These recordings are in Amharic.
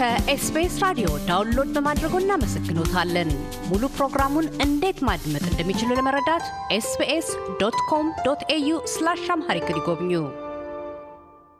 ከ SBS ራዲዮ download በማድረጎ እናመሰግኖታለን። ሙሉ ፕሮግራሙን እንዴት ማድመጥ እንደሚችሉ ለመረዳት SBS dot com dot au slash Amharic ይጎብኙ።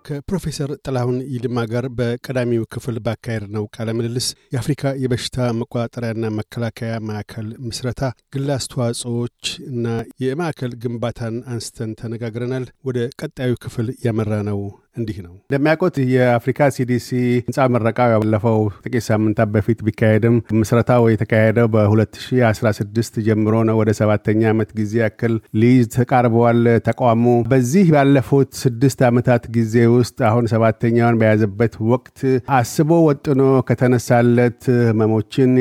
ከፕሮፌሰር ጥላሁን ይልማ ጋር በቀዳሚው ክፍል ባካሄድነው ቃለ ምልልስ የአፍሪካ የበሽታ መቆጣጠሪያና መከላከያ ማዕከል ምስረታ፣ ግል አስተዋጽኦዎች እና የማዕከል ግንባታን አንስተን ተነጋግረናል። ወደ ቀጣዩ ክፍል ያመራነው እንዲህ ነው። እንደሚያውቁት የአፍሪካ CDC ህንፃ ምረቃ ያለፈው ጥቂት ሳምንታት በፊት ቢካሄድም ምስረታው የተካሄደው በ2016 ጀምሮ ነው። ወደ ሰባተኛ ዓመት ጊዜ ያክል ሊይዝ ተቃርበዋል ተቋሙ። በዚህ ባለፉት ስድስት ዓመታት ጊዜ ውስጥ አሁን ሰባተኛውን በያዘበት ወቅት አስቦ ወጥኖ ከተነሳለት ህመሞችን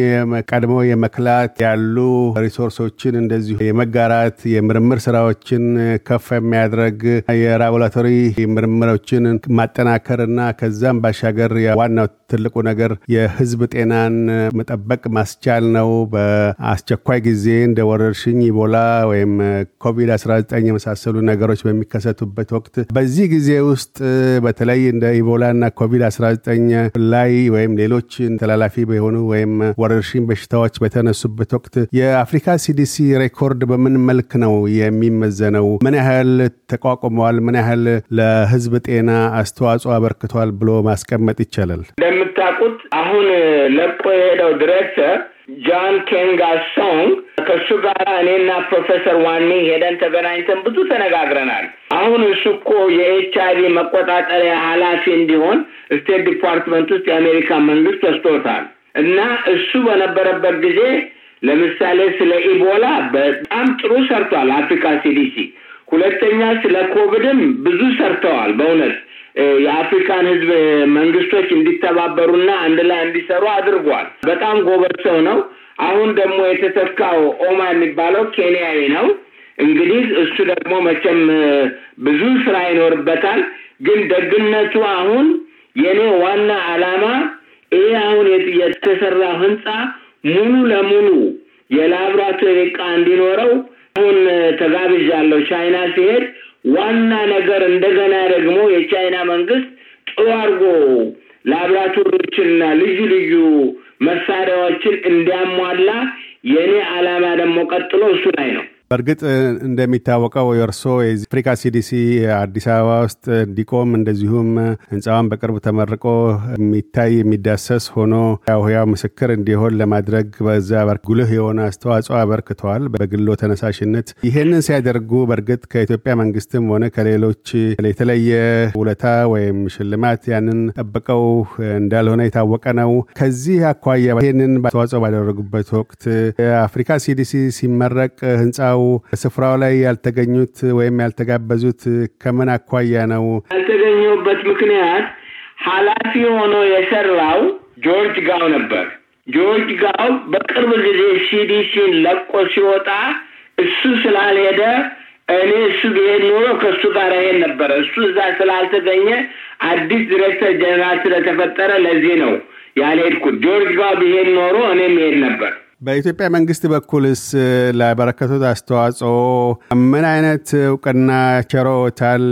ቀድሞ የመከላከል ያሉ resource ኦችን እንደዚሁ የመጋራት የምርምር ስራዎችን ከፍ የሚያድረግ የላቦራቶሪ ምርምሮችን ማጠናከርና ከዛም ባሻገር ዋናው ትልቁ ነገር የህዝብ ጤናን መጠበቅ ማስቻል ነው። በአስቸኳይ ጊዜ እንደ ወረርሽኝ ኢቦላ ወይም ኮቪድ-19 የመሳሰሉ ነገሮች በሚከሰቱበት ወቅት በዚህ ጊዜ ውስጥ በተለይ እንደ ኢቦላና ኮቪድ-19 ላይ ወይም ሌሎች ተላላፊ የሆኑ ወይም ወረርሽኝ በሽታዎች በተነሱበት ወቅት የአፍሪካ ሲዲሲ record በምን መልክ ነው የሚመዘነው? ምን ያህል ተቋቁመዋል? ምን ያህል ለህዝብ ጤና አስተዋጽኦ አበርክቷል ብሎ ማስቀመጥ ይቻላል? እንደምታውቁት አሁን ለቆ የሄደው ዲሬክተር ጃን ኬንጋሶንግ ከእሱ ጋር እኔና ፕሮፌሰር ዋኒ ሄደን ተገናኝተን ብዙ ተነጋግረናል። አሁን እሱ እኮ የኤች አይቪ መቆጣጠሪያ ኃላፊ እንዲሆን State Department ውስጥ የአሜሪካ መንግስት ወስዶታል እና እሱ በነበረበት ጊዜ ለምሳሌ ስለ ኢቦላ በጣም ጥሩ ሰርቷል አፍሪካ ሲዲሲ። ሁለተኛ ስለ ኮቪድም ብዙ ሰርተዋል። በእውነት የአፍሪካን ህዝብ መንግስቶች እንዲተባበሩና አንድ ላይ እንዲሰሩ አድርጓል። በጣም ጎበዝ ሰው ነው። አሁን ደግሞ የተተካው ኦማ የሚባለው ኬንያዊ ነው። እንግዲህ እሱ ደግሞ መቼም ብዙ ስራ ይኖርበታል። ግን ደግነቱ አሁን የእኔ ዋና ዓላማ ይሄ አሁን የተሰራው ህንፃ ሙሉ ለሙሉ የላብራቶሪ ዕቃ እንዲኖረው አሁን ተጋብዣለሁ ቻይና ሲሄድ ዋና ነገር እንደገና ደግሞ የቻይና መንግስት ጥሩ አድርጎ ላብራቶሪዎችንና ልዩ ልዩ መሳሪያዎችን እንዲያሟላ የእኔ ዓላማ ደግሞ ቀጥሎ እሱ ላይ ነው። በእርግጥ እንደሚታወቀው የእርሶ የአፍሪካ ሲዲሲ አዲስ አበባ ውስጥ እንዲቆም እንደዚሁም ህንፃውን በቅርብ ተመርቆ የሚታይ የሚዳሰስ ሆኖ ያው ህያው ምስክር እንዲሆን ለማድረግ በዛ ጉልህ የሆነ አስተዋጽኦ አበርክተዋል በግሎ ተነሳሽነት። ይህንን ሲያደርጉ በእርግጥ ከኢትዮጵያ መንግስትም ሆነ ከሌሎች የተለየ ውለታ ወይም ሽልማት ያንን ጠብቀው እንዳልሆነ የታወቀ ነው። ከዚህ አኳያ ይህንን አስተዋጽኦ ባደረጉበት ወቅት የአፍሪካ ሲዲሲ ሲመረቅ ህንፃው ስፍራው ላይ ያልተገኙት ወይም ያልተጋበዙት ከምን አኳያ ነው? ያልተገኘበት ምክንያት ኃላፊ ሆኖ የሰራው ጆርጅ ጋው ነበር። ጆርጅ ጋው በቅርብ ጊዜ ሲዲሲን ለቆ ሲወጣ እሱ ስላልሄደ እኔ እሱ ብሄድ ኖሮ ከእሱ ጋር ይሄድ ነበረ። እሱ እዛ ስላልተገኘ አዲስ ዲሬክተር ጀኔራል ስለተፈጠረ ለዚህ ነው ያልሄድኩት። ጆርጅ ጋው ብሄድ ኖሮ እኔም ይሄድ ነበር። በኢትዮጵያ መንግስት በኩልስ ላበረከቱት አስተዋጽኦ ምን አይነት እውቅና ቸሮታል?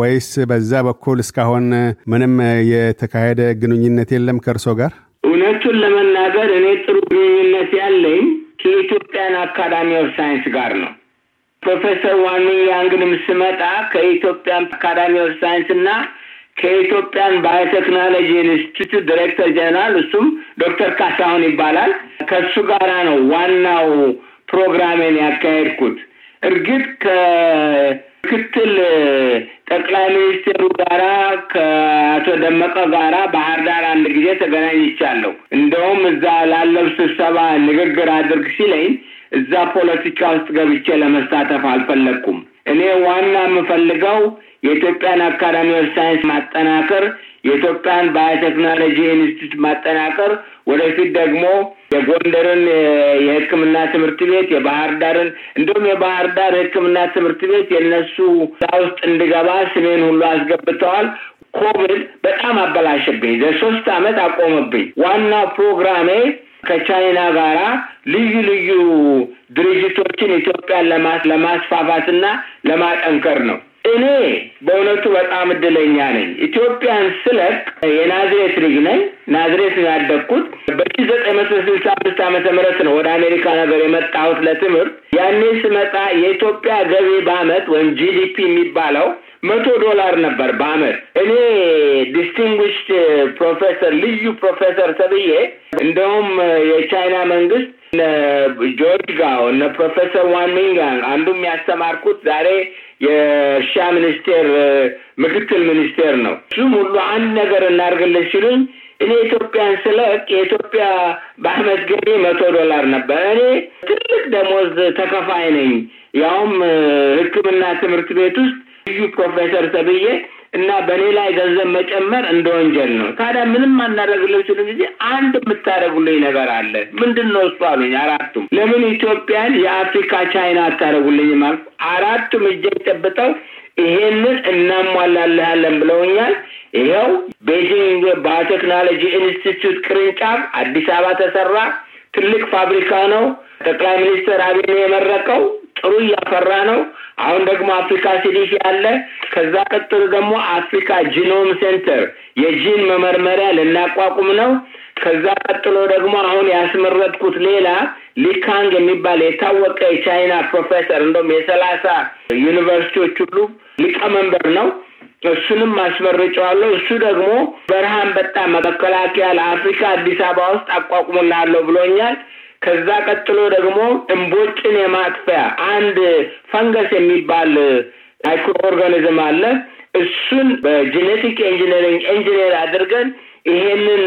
ወይስ በዛ በኩል እስካሁን ምንም የተካሄደ ግንኙነት የለም ከእርሶ ጋር? እውነቱን ለመናገር እኔ ጥሩ ግንኙነት ያለኝ ከ Ethiopian Academy of Science ጋር ነው። ፕሮፌሰር ዋኒ ያንግንም ስመጣ ከ Ethiopian Academy of Science እና ከኢትዮጵያን ባዮቴክኖሎጂ ኢንስቲትዩት ዲሬክተር ጀነራል እሱም ዶክተር ካሳሁን ይባላል። ከሱ ጋራ ነው ዋናው ፕሮግራሜን ያካሄድኩት። እርግጥ ከምክትል ጠቅላይ ሚኒስቴሩ ጋራ ከአቶ ደመቀ ጋራ ባህር ዳር አንድ ጊዜ ተገናኝቻለሁ። እንደውም እዛ ላለው ስብሰባ ንግግር አድርግ ሲለኝ እዛ ፖለቲካ ውስጥ ገብቼ ለመሳተፍ አልፈለግኩም። እኔ ዋና የምፈልገው የ Ethiopian Academy of Science ማጠናከር፣ የ Ethiopian Biotechnology Institute ማጠናከር፣ ወደፊት ደግሞ የጎንደርን የሕክምና ትምህርት ቤት የባህር ዳርን እንዲሁም የባህር ዳር ሕክምና ትምህርት ቤት የነሱ ውስጥ እንድገባ ስሜን ሁሉ አስገብተዋል። ኮቪድ በጣም አበላሸብኝ። ለሶስት አመት አቆመብኝ። ዋናው ፕሮግራሜ ከቻይና ጋራ ልዩ ልዩ ድርጅቶችን ኢትዮጵያን ለማስፋፋትና ለማጠንከር ነው። እኔ በእውነቱ በጣም እድለኛ ነኝ። ኢትዮጵያን ስለቅ የናዝሬት ልጅ ነኝ። ናዝሬት ነው ያደግኩት። በሺ ዘጠኝ መቶ ስልሳ አምስት ዓመተ ምህረት ነው ወደ አሜሪካ ነገር የመጣሁት ለትምህርት። ያኔ ስመጣ የኢትዮጵያ ገቢ በአመት ወይም GDP የሚባለው መቶ ዶላር ነበር በአመት። እኔ distinguished ፕሮፌሰር ልዩ ፕሮፌሰር ተብዬ እንደውም የቻይና መንግስት እነ ጆርጅ ጋው እነ ፕሮፌሰር ዋን ሚንጋንግ አንዱም ያስተማርኩት ዛሬ የእርሻ ሚኒስቴር ምክትል ሚኒስቴር ነው። እሱም ሁሉ አንድ ነገር እናድርግልን ሲሉኝ እኔ ኢትዮጵያን ስለቅ የኢትዮጵያ በአመት ገቢ መቶ ዶላር ነበር። እኔ ትልቅ ደሞዝ ተከፋይ ነኝ። ያውም ሕክምና ትምህርት ቤት ውስጥ ልዩ ፕሮፌሰር ተብዬ እና በእኔ ላይ ገንዘብ መጨመር እንደ ወንጀል ነው። ታዲያ ምንም አናደርግልን ሲሉ ጊዜ አንድ የምታደርጉልኝ ነገር አለ። ምንድን ነው እሱ አሉኝ። አራቱም ለምን ኢትዮጵያን የአፍሪካ ቻይና አታደርጉልኝም አልኩ። አራቱም እጄን ጨብጠው ይሄንን እናሟላልሃለን ብለውኛል። ይኸው ቤጂንግ ባዮቴክኖሎጂ ኢንስቲትዩት ቅርንጫፍ አዲስ አበባ ተሰራ። ትልቅ ፋብሪካ ነው። ጠቅላይ ሚኒስትር አብይ የመረቀው ጥሩ እያፈራ ነው። አሁን ደግሞ አፍሪካ CDC አለ። ከዛ ቀጥሎ ደግሞ አፍሪካ genome center የጂን መመርመሪያ ልናቋቁም ነው። ከዛ ቀጥሎ ደግሞ አሁን ያስመረጥኩት ሌላ ሊካንግ የሚባል የታወቀ የቻይና ፕሮፌሰር እንደውም የሰላሳ ዩኒቨርሲቲዎች ሁሉ ሊቀመንበር ነው። እሱንም አስመርጨዋለሁ። እሱ ደግሞ በረሃ አንበጣ መከላከያ ለአፍሪካ አዲስ አበባ ውስጥ አቋቁምላለሁ ብሎኛል። ከዛ ቀጥሎ ደግሞ እምቦጭን የማጥፊያ አንድ ፈንገስ የሚባል microorganism አለ። እሱን በ genetic engineering engineer አድርገን ይሄንን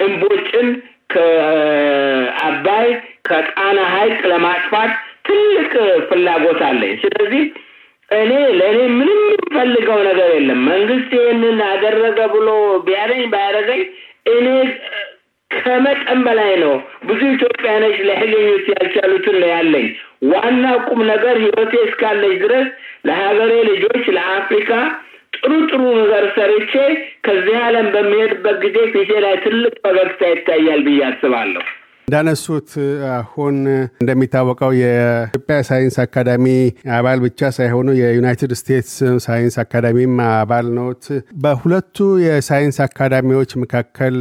እምቦጭን ከአባይ ከጣና ሐይቅ ለማጥፋት ትልቅ ፍላጎት አለኝ። ስለዚህ እኔ ለእኔ ምንም የምፈልገው ነገር የለም። መንግስት ይህንን አደረገ ብሎ ቢያደኝ ባያደረገኝ እኔ ከመጠን በላይ ነው። ብዙ ኢትዮጵያኖች ሊያገኙት ያልቻሉትን ነው ያለኝ። ዋና ቁም ነገር ህይወቴ እስካለች ድረስ ለሀገሬ ልጆች ለአፍሪካ ጥሩ ጥሩ ነገር ሰርቼ ከዚህ ዓለም በሚሄድበት ጊዜ ፊቴ ላይ ትልቅ ፈገግታ ይታያል ብዬ አስባለሁ። እንዳነሱት አሁን እንደሚታወቀው የኢትዮጵያ ሳይንስ አካዳሚ አባል ብቻ ሳይሆኑ የዩናይትድ ስቴትስ ሳይንስ አካዳሚም አባል ነዎት። በሁለቱ የሳይንስ አካዳሚዎች መካከል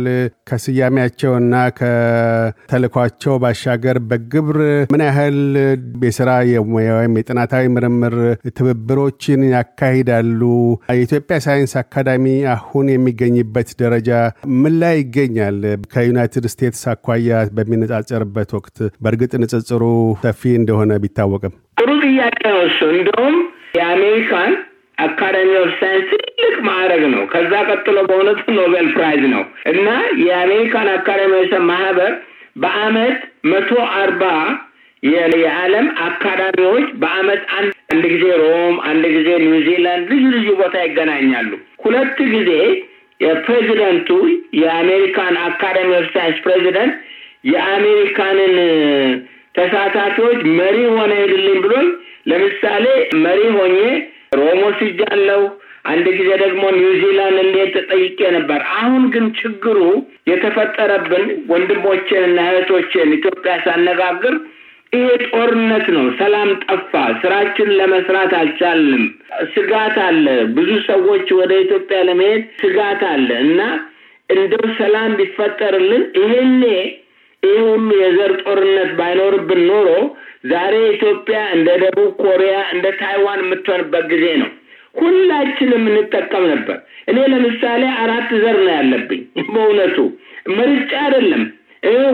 ከስያሜያቸው እና ከተልዕኳቸው ባሻገር በግብር ምን ያህል የስራ ወይም የጥናታዊ ምርምር ትብብሮችን ያካሂዳሉ? የኢትዮጵያ ሳይንስ አካዳሚ አሁን የሚገኝበት ደረጃ ምን ላይ ይገኛል? ከዩናይትድ ስቴትስ አኳያ በሚነጻጸርበት ወቅት በእርግጥ ንጽጽሩ ሰፊ እንደሆነ ቢታወቅም ጥሩ ጥያቄ ነው እሱ። እንደውም የአሜሪካን academy of science ትልቅ ማዕረግ ነው። ከዛ ቀጥሎ በእውነቱ Nobel Prize ነው እና የአሜሪካን academy of ማህበር በአመት መቶ አርባ የዓለም አካዳሚዎች በአመት አንድ ጊዜ ሮም፣ አንድ ጊዜ ኒውዚላንድ ልዩ ልዩ ቦታ ይገናኛሉ። ሁለት ጊዜ የፕሬዚደንቱ የአሜሪካን academy of science ፕሬዚደንት የአሜሪካንን ተሳታፊዎች መሪ ሆነ ሄድልኝ ብሎኝ ለምሳሌ መሪ ሆኜ ሮም ወስጃለሁ። አንድ ጊዜ ደግሞ ኒውዚላንድ እንዴት ተጠይቄ ነበር። አሁን ግን ችግሩ የተፈጠረብን ወንድሞቼን እና እህቶቼን ኢትዮጵያ ሳነጋግር ይሄ ጦርነት ነው። ሰላም ጠፋ። ስራችን ለመስራት አልቻልንም። ስጋት አለ። ብዙ ሰዎች ወደ ኢትዮጵያ ለመሄድ ስጋት አለ እና እንደው ሰላም ቢፈጠርልን ይሄኔ ይህ ሁሉ የዘር ጦርነት ባይኖርብን ኖሮ ዛሬ ኢትዮጵያ እንደ ደቡብ ኮሪያ እንደ ታይዋን የምትሆንበት ጊዜ ነው። ሁላችንም እንጠቀም ነበር። እኔ ለምሳሌ አራት ዘር ነው ያለብኝ። በእውነቱ ምርጫ አይደለም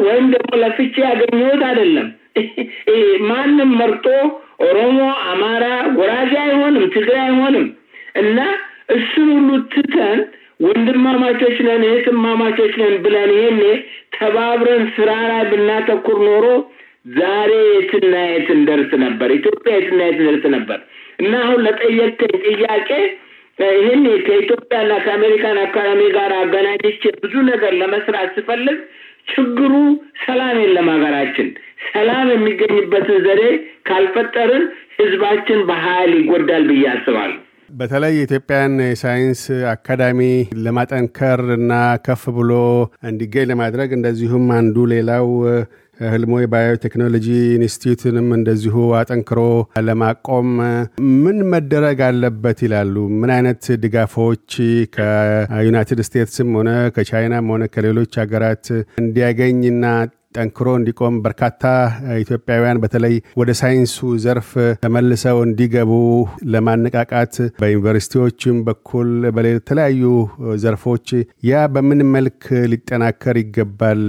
ወይም ደግሞ ለፍቼ ያገኘሁት አይደለም። ማንም መርጦ ኦሮሞ፣ አማራ፣ ጉራጌ አይሆንም፣ ትግራይ አይሆንም እና እሱን ሁሉ ትተን ወንድማማቾች ነን እህትማማቾች ነን ብለን ይሄኔ ተባብረን ስራ ላይ ብናተኩር ኖሮ ዛሬ የትና የት እንደርስ ነበር። ኢትዮጵያ የትና የት እንደርስ ነበር እና አሁን ለጠየቀኝ ጥያቄ ይህን ከኢትዮጵያና ከአሜሪካን አካዳሚ ጋር አገናኝቼ ብዙ ነገር ለመስራት ስፈልግ ችግሩ ሰላም የለም ሀገራችን። ሰላም የሚገኝበትን ዘዴ ካልፈጠርን ህዝባችን በኃይል ይጎዳል ብዬ አስባለሁ። በተለይ የኢትዮጵያን የሳይንስ አካዳሚ ለማጠንከር እና ከፍ ብሎ እንዲገኝ ለማድረግ እንደዚሁም አንዱ ሌላው ህልሞ የባዮቴክኖሎጂ ኢንስቲትዩትንም እንደዚሁ አጠንክሮ ለማቆም ምን መደረግ አለበት ይላሉ? ምን አይነት ድጋፎች ከዩናይትድ ስቴትስም ሆነ ከቻይናም ሆነ ከሌሎች ሀገራት እንዲያገኝና ጠንክሮ እንዲቆም በርካታ ኢትዮጵያውያን በተለይ ወደ ሳይንሱ ዘርፍ ተመልሰው እንዲገቡ ለማነቃቃት በዩኒቨርሲቲዎችም በኩል በተለያዩ ዘርፎች ያ በምን መልክ ሊጠናከር ይገባል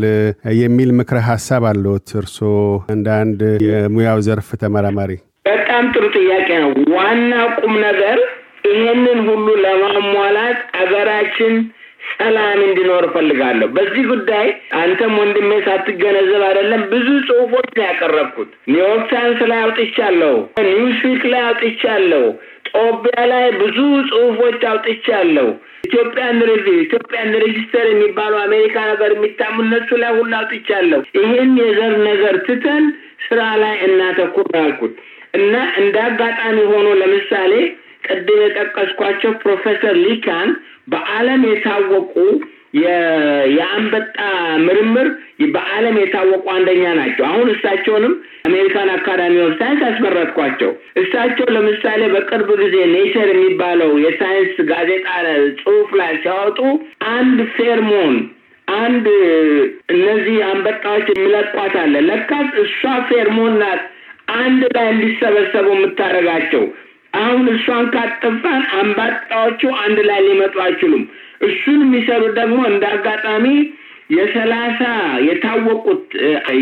የሚል ምክረ ሀሳብ አለዎት እርስዎ እንደ አንድ የሙያው ዘርፍ ተመራማሪ? በጣም ጥሩ ጥያቄ ነው። ዋና ቁም ነገር ይሄንን ሁሉ ለማሟላት አገራችን ሰላም እንዲኖር እፈልጋለሁ። በዚህ ጉዳይ አንተም ወንድሜ ሳትገነዘብ አይደለም ብዙ ጽሁፎች ነው ያቀረብኩት። New York Times ላይ አውጥቻለሁ፣ Newsweek ላይ አውጥቻለሁ፣ ጦቢያ ላይ ብዙ ጽሁፎች አውጥቻለሁ። Ethiopian Review፣ Ethiopian Register የሚባሉ አሜሪካ ነገር የሚታተሙ እነሱ ላይ ሁሉ አውጥቻለሁ። ይህን የዘር ነገር ትተን ስራ ላይ እናተኩር ያልኩት እና እንደ አጋጣሚ ሆኖ ለምሳሌ ቅድም የጠቀስኳቸው ፕሮፌሰር ሊካን በዓለም የታወቁ የአንበጣ ምርምር በዓለም የታወቁ አንደኛ ናቸው። አሁን እሳቸውንም አሜሪካን academy of science ያስመረጥኳቸው። እሳቸው ለምሳሌ በቅርብ ጊዜ Nature የሚባለው የሳይንስ ጋዜጣ ጽሁፍ ላይ ሲያወጡ አንድ pheromone አንድ እነዚህ አንበጣዎች የሚለቋት አለ። ለካስ እሷ pheromone ናት አንድ ላይ እንዲሰበሰቡ የምታደርጋቸው አሁን እሷን ካጠፋን አንበጣዎቹ አንድ ላይ ሊመጡ አይችሉም። እሱን የሚሰሩት ደግሞ እንደ አጋጣሚ የሰላሳ የታወቁት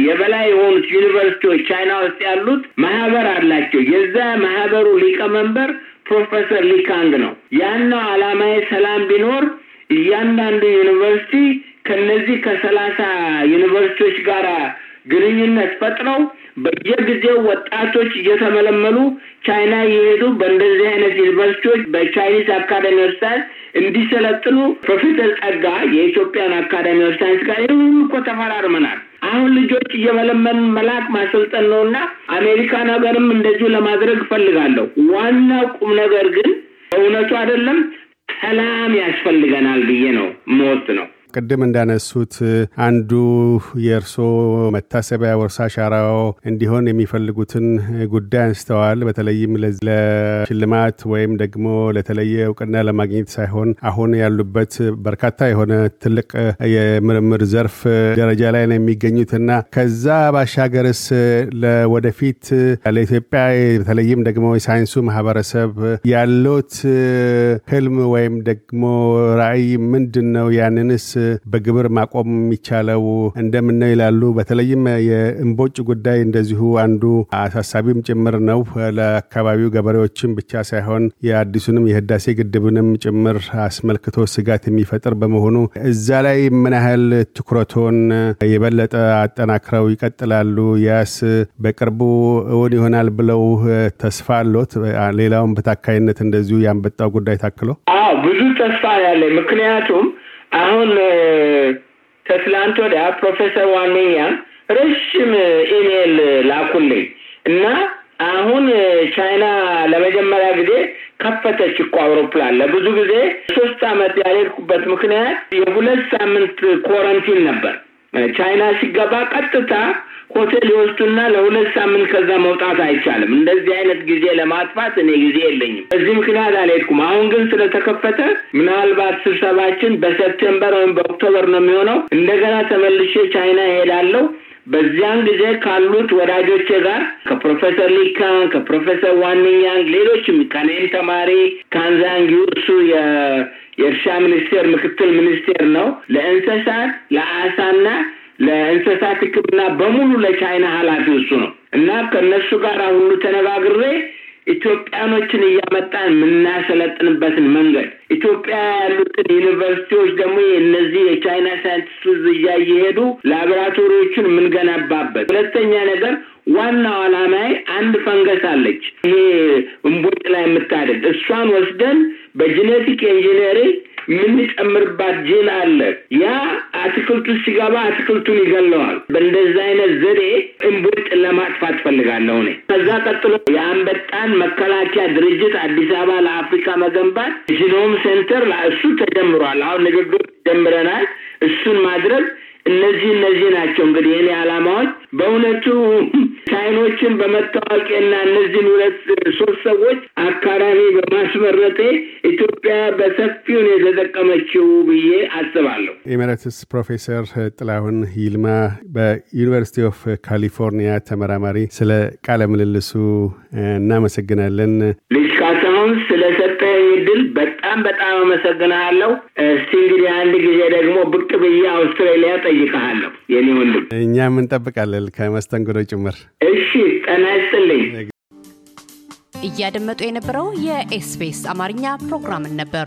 የበላይ የሆኑት ዩኒቨርሲቲዎች ቻይና ውስጥ ያሉት ማህበር አላቸው። የዛ ማህበሩ ሊቀመንበር ፕሮፌሰር ሊካንግ ነው። ያናው አላማዬ ሰላም ቢኖር እያንዳንዱ ዩኒቨርሲቲ ከነዚህ ከሰላሳ ዩኒቨርሲቲዎች ጋር ግንኙነት ፈጥረው በየጊዜው ወጣቶች እየተመለመሉ ቻይና እየሄዱ በእንደዚህ አይነት ዩኒቨርሲቲዎች በ Chinese Academy of Science እንዲሰለጥኑ ፕሮፌሰር ጸጋ የኢትዮጵያን academy of science ጋር ይህ ሁሉ እኮ ተፈራርመናል። አሁን ልጆች እየመለመልን መላክ ማሰልጠን ነውና አሜሪካን ሀገርም እንደዚሁ ለማድረግ እፈልጋለሁ። ዋናው ቁም ነገር ግን በእውነቱ አይደለም ሰላም ያስፈልገናል ብዬ ነው የምወስድ ነው። ቅድም እንዳነሱት አንዱ የእርሶ መታሰቢያ ወርሳ አሻራው እንዲሆን የሚፈልጉትን ጉዳይ አንስተዋል። በተለይም ለሽልማት ወይም ደግሞ ለተለየ እውቅና ለማግኘት ሳይሆን አሁን ያሉበት በርካታ የሆነ ትልቅ የምርምር ዘርፍ ደረጃ ላይ ነው የሚገኙትና ከዛ ባሻገርስ ለወደፊት ለኢትዮጵያ በተለይም ደግሞ የሳይንሱ ማህበረሰብ ያሉት ህልም ወይም ደግሞ ራዕይ ምንድን ነው? ያንንስ በግብር ማቆም የሚቻለው እንደምነው ይላሉ። በተለይም የእምቦጭ ጉዳይ እንደዚሁ አንዱ አሳሳቢም ጭምር ነው። ለአካባቢው ገበሬዎችም ብቻ ሳይሆን የአዲሱንም የህዳሴ ግድብንም ጭምር አስመልክቶ ስጋት የሚፈጥር በመሆኑ እዛ ላይ ምን ያህል ትኩረቶን የበለጠ አጠናክረው ይቀጥላሉ? ያስ በቅርቡ እውን ይሆናል ብለው ተስፋ አለዎት? ሌላውን በታካይነት እንደዚሁ የአንበጣው ጉዳይ ታክሎ ብዙ ተስፋ ያለ ምክንያቱም አሁን ከትላንት ወዲያ ፕሮፌሰር ዋነኛ ረዥም ኢሜይል ላኩልኝ እና አሁን ቻይና ለመጀመሪያ ጊዜ ከፈተች እኮ አውሮፕላን። ለብዙ ጊዜ ሶስት አመት ያልሄድኩበት ምክንያት የሁለት ሳምንት quarantine ነበር። ቻይና ሲገባ ቀጥታ ሆቴል ይወስዱና ለሁለት ሳምንት ከዛ መውጣት አይቻልም። እንደዚህ አይነት ጊዜ ለማጥፋት እኔ ጊዜ የለኝም። በዚህ ምክንያት አልሄድኩም። አሁን ግን ስለተከፈተ ምናልባት ስብሰባችን በ September ወይም በ October ነው የሚሆነው። እንደገና ተመልሼ ቻይና እሄዳለሁ። በዚያን ጊዜ ካሉት ወዳጆቼ ጋር ከፕሮፌሰር ሊካን ከፕሮፌሰር ዋንኛንግ ሌሎችም ከኔም ተማሪ ካንዛንግ እሱ የእርሻ ሚኒስቴር ምክትል ሚኒስቴር ነው። ለእንስሳት ለአሳና ለእንስሳት ሕክምና በሙሉ ለቻይና ኃላፊ እሱ ነው እና ከእነሱ ጋር ሁሉ ተነጋግሬ ኢትዮጵያኖችን እያመጣን የምናሰለጥንበትን መንገድ ኢትዮጵያ ያሉትን ዩኒቨርሲቲዎች ደግሞ እነዚህ የቻይና ሳይንቲስቶች እያ እየሄዱ ላቦራቶሪዎችን የምንገነባበት። ሁለተኛ ነገር ዋናው ዓላማዬ አንድ ፈንገስ አለች፣ ይሄ እምቦጭ ላይ የምታደግ እሷን ወስደን በ genetic engineering የምንጨምርባት ጂን አለ። ያ አትክልቱ ሲገባ አትክልቱን ይገለዋል። በእንደዛ አይነት ዘዴ እምቦጭን ለማጥፋት ፈልጋለሁ እኔ። ከዛ ቀጥሎ የአንበጣን መከላከያ ድርጅት አዲስ አበባ ለአፍሪካ መገንባት genome center እሱ ተጀምሯል። አሁን ንግግር ጀምረናል። እሱን ማድረግ እነዚህ እነዚህ ናቸው እንግዲህ የኔ ዓላማዎች። በእውነቱ ቻይኖችን በመታወቂያና እነዚህን ሁለት ሶስት ሰዎች አካዳሚ በማስመረጤ ኢትዮጵያ በሰፊውን የተጠቀመችው ብዬ አስባለሁ። Emeritus ፕሮፌሰር ጥላሁን ይልማ በ University of California ተመራማሪ፣ ስለ ቃለ ምልልሱ እናመሰግናለን። ልጅ ካሳሁን ስለሰጠኝ እድል በጣም በጣም አመሰግናለሁ። እስቲ እንግዲህ አንድ ጊዜ ደግሞ ብቅ ብዬ አውስትራሊያ ጠይቀሃለሁ የኔ ወንድም። እኛም እንጠብቃለን ከመስተንግዶ ጭምር። እሺ፣ ጤና ይስጥልኝ። እያደመጡ የነበረው የ SBS አማርኛ ፕሮግራምን ነበር።